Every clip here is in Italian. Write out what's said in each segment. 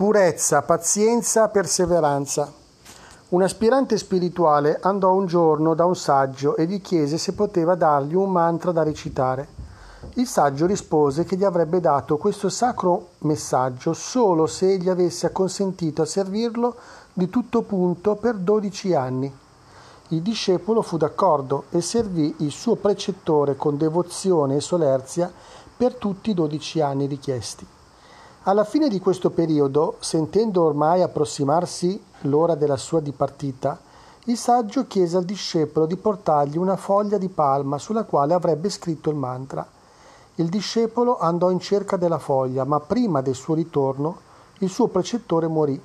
Purezza, pazienza, perseveranza. Un aspirante spirituale andò un giorno da un saggio e gli chiese se poteva dargli un mantra da recitare. Il saggio rispose che gli avrebbe dato questo sacro messaggio solo se egli avesse acconsentito a servirlo di tutto punto per dodici anni. Il discepolo fu d'accordo e servì il suo precettore con devozione e solerzia per tutti i dodici anni richiesti. Alla fine di questo periodo, sentendo ormai approssimarsi l'ora della sua dipartita, il saggio chiese al discepolo di portargli una foglia di palma sulla quale avrebbe scritto il mantra. Il discepolo andò in cerca della foglia, ma prima del suo ritorno il suo precettore morì.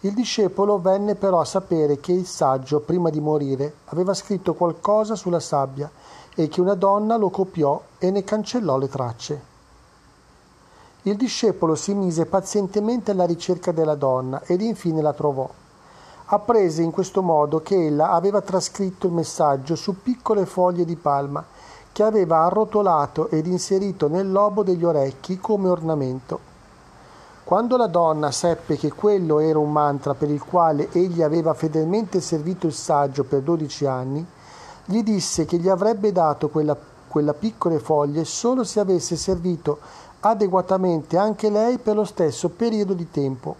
Il discepolo venne però a sapere che il saggio, prima di morire, aveva scritto qualcosa sulla sabbia e che una donna lo copiò e ne cancellò le tracce. Il discepolo si mise pazientemente alla ricerca della donna ed infine la trovò. Apprese in questo modo che ella aveva trascritto il messaggio su piccole foglie di palma che aveva arrotolato ed inserito nel lobo degli orecchi come ornamento. Quando la donna seppe che quello era un mantra per il quale egli aveva fedelmente servito il saggio per dodici anni, gli disse che gli avrebbe dato quella, quella piccole foglie solo se avesse servito adeguatamente anche lei per lo stesso periodo di tempo.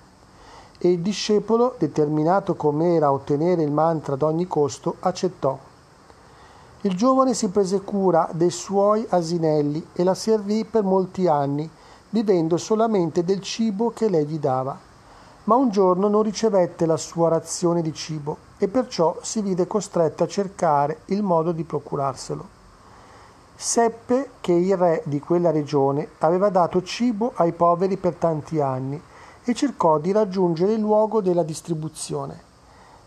E il discepolo, determinato com'era a ottenere il mantra ad ogni costo, accettò. Il giovane si prese cura dei suoi asinelli e la servì per molti anni, vivendo solamente del cibo che lei gli dava. Ma un giorno non ricevette la sua razione di cibo e perciò si vide costretto a cercare il modo di procurarselo. Seppe che il re di quella regione aveva dato cibo ai poveri per tanti anni e cercò di raggiungere il luogo della distribuzione.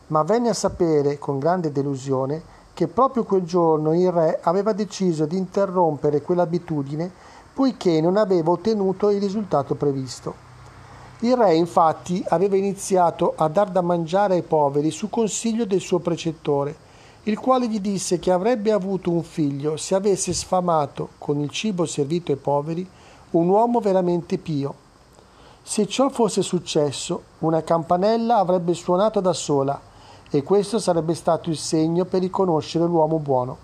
Ma venne a sapere, con grande delusione, che proprio quel giorno il re aveva deciso di interrompere quell'abitudine poiché non aveva ottenuto il risultato previsto. Il re infatti aveva iniziato a dar da mangiare ai poveri su consiglio del suo precettore, il quale gli disse che avrebbe avuto un figlio se avesse sfamato con il cibo servito ai poveri un uomo veramente pio. Se ciò fosse successo, una campanella avrebbe suonato da sola e questo sarebbe stato il segno per riconoscere l'uomo buono.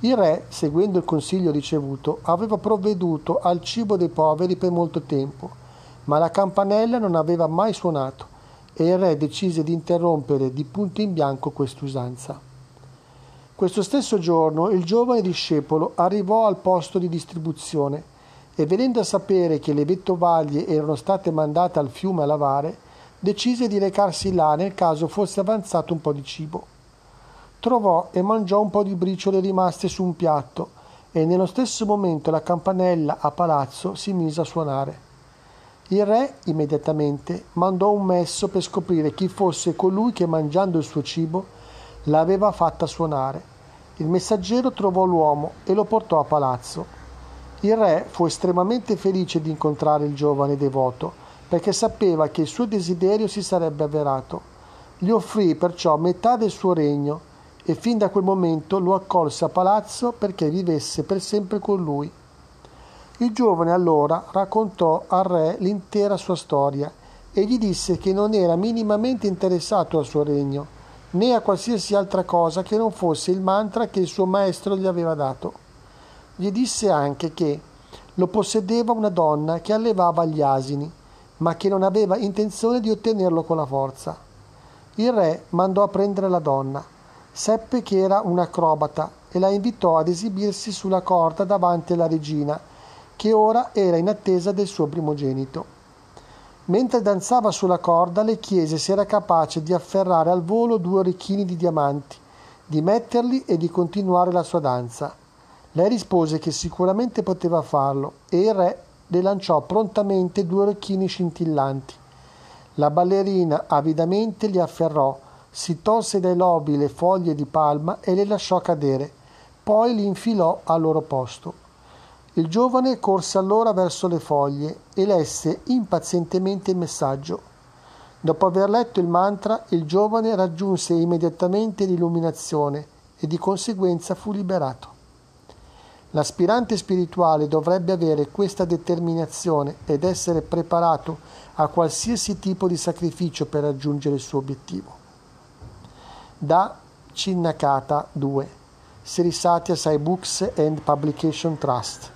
Il re, seguendo il consiglio ricevuto, aveva provveduto al cibo dei poveri per molto tempo, ma la campanella non aveva mai suonato e il re decise di interrompere di punto in bianco quest'usanza. Questo stesso giorno il giovane discepolo arrivò al posto di distribuzione e venendo a sapere che le vettovaglie erano state mandate al fiume a lavare, decise di recarsi là nel caso fosse avanzato un po' di cibo. Trovò e mangiò un po' di briciole rimaste su un piatto e nello stesso momento la campanella a palazzo si mise a suonare. Il re immediatamente mandò un messo per scoprire chi fosse colui che mangiando il suo cibo l'aveva fatta suonare. Il messaggero trovò l'uomo e lo portò a palazzo. Il re fu estremamente felice di incontrare il giovane devoto, perché sapeva che il suo desiderio si sarebbe avverato. Gli offrì perciò metà del suo regno e fin da quel momento lo accolse a palazzo perché vivesse per sempre con lui. Il giovane allora raccontò al re l'intera sua storia e gli disse che non era minimamente interessato al suo regno né a qualsiasi altra cosa che non fosse il mantra che il suo maestro gli aveva dato. Gli disse anche che lo possedeva una donna che allevava gli asini, ma che non aveva intenzione di ottenerlo con la forza. Il re mandò a prendere la donna, seppe che era un'acrobata e la invitò ad esibirsi sulla corda davanti alla regina, che ora era in attesa del suo primogenito. Mentre danzava sulla corda le chiese se era capace di afferrare al volo due orecchini di diamanti, di metterli e di continuare la sua danza. Lei rispose che sicuramente poteva farlo e il re le lanciò prontamente due orecchini scintillanti. La ballerina avidamente li afferrò, si tolse dai lobi le foglie di palma e le lasciò cadere, poi li infilò al loro posto. Il giovane corse allora verso le foglie e lesse impazientemente il messaggio. Dopo aver letto il mantra, il giovane raggiunse immediatamente l'illuminazione e di conseguenza fu liberato. L'aspirante spirituale dovrebbe avere questa determinazione ed essere preparato a qualsiasi tipo di sacrificio per raggiungere il suo obiettivo. Da Cinnakata 2 Sri Satya Sai Books and Publication Trust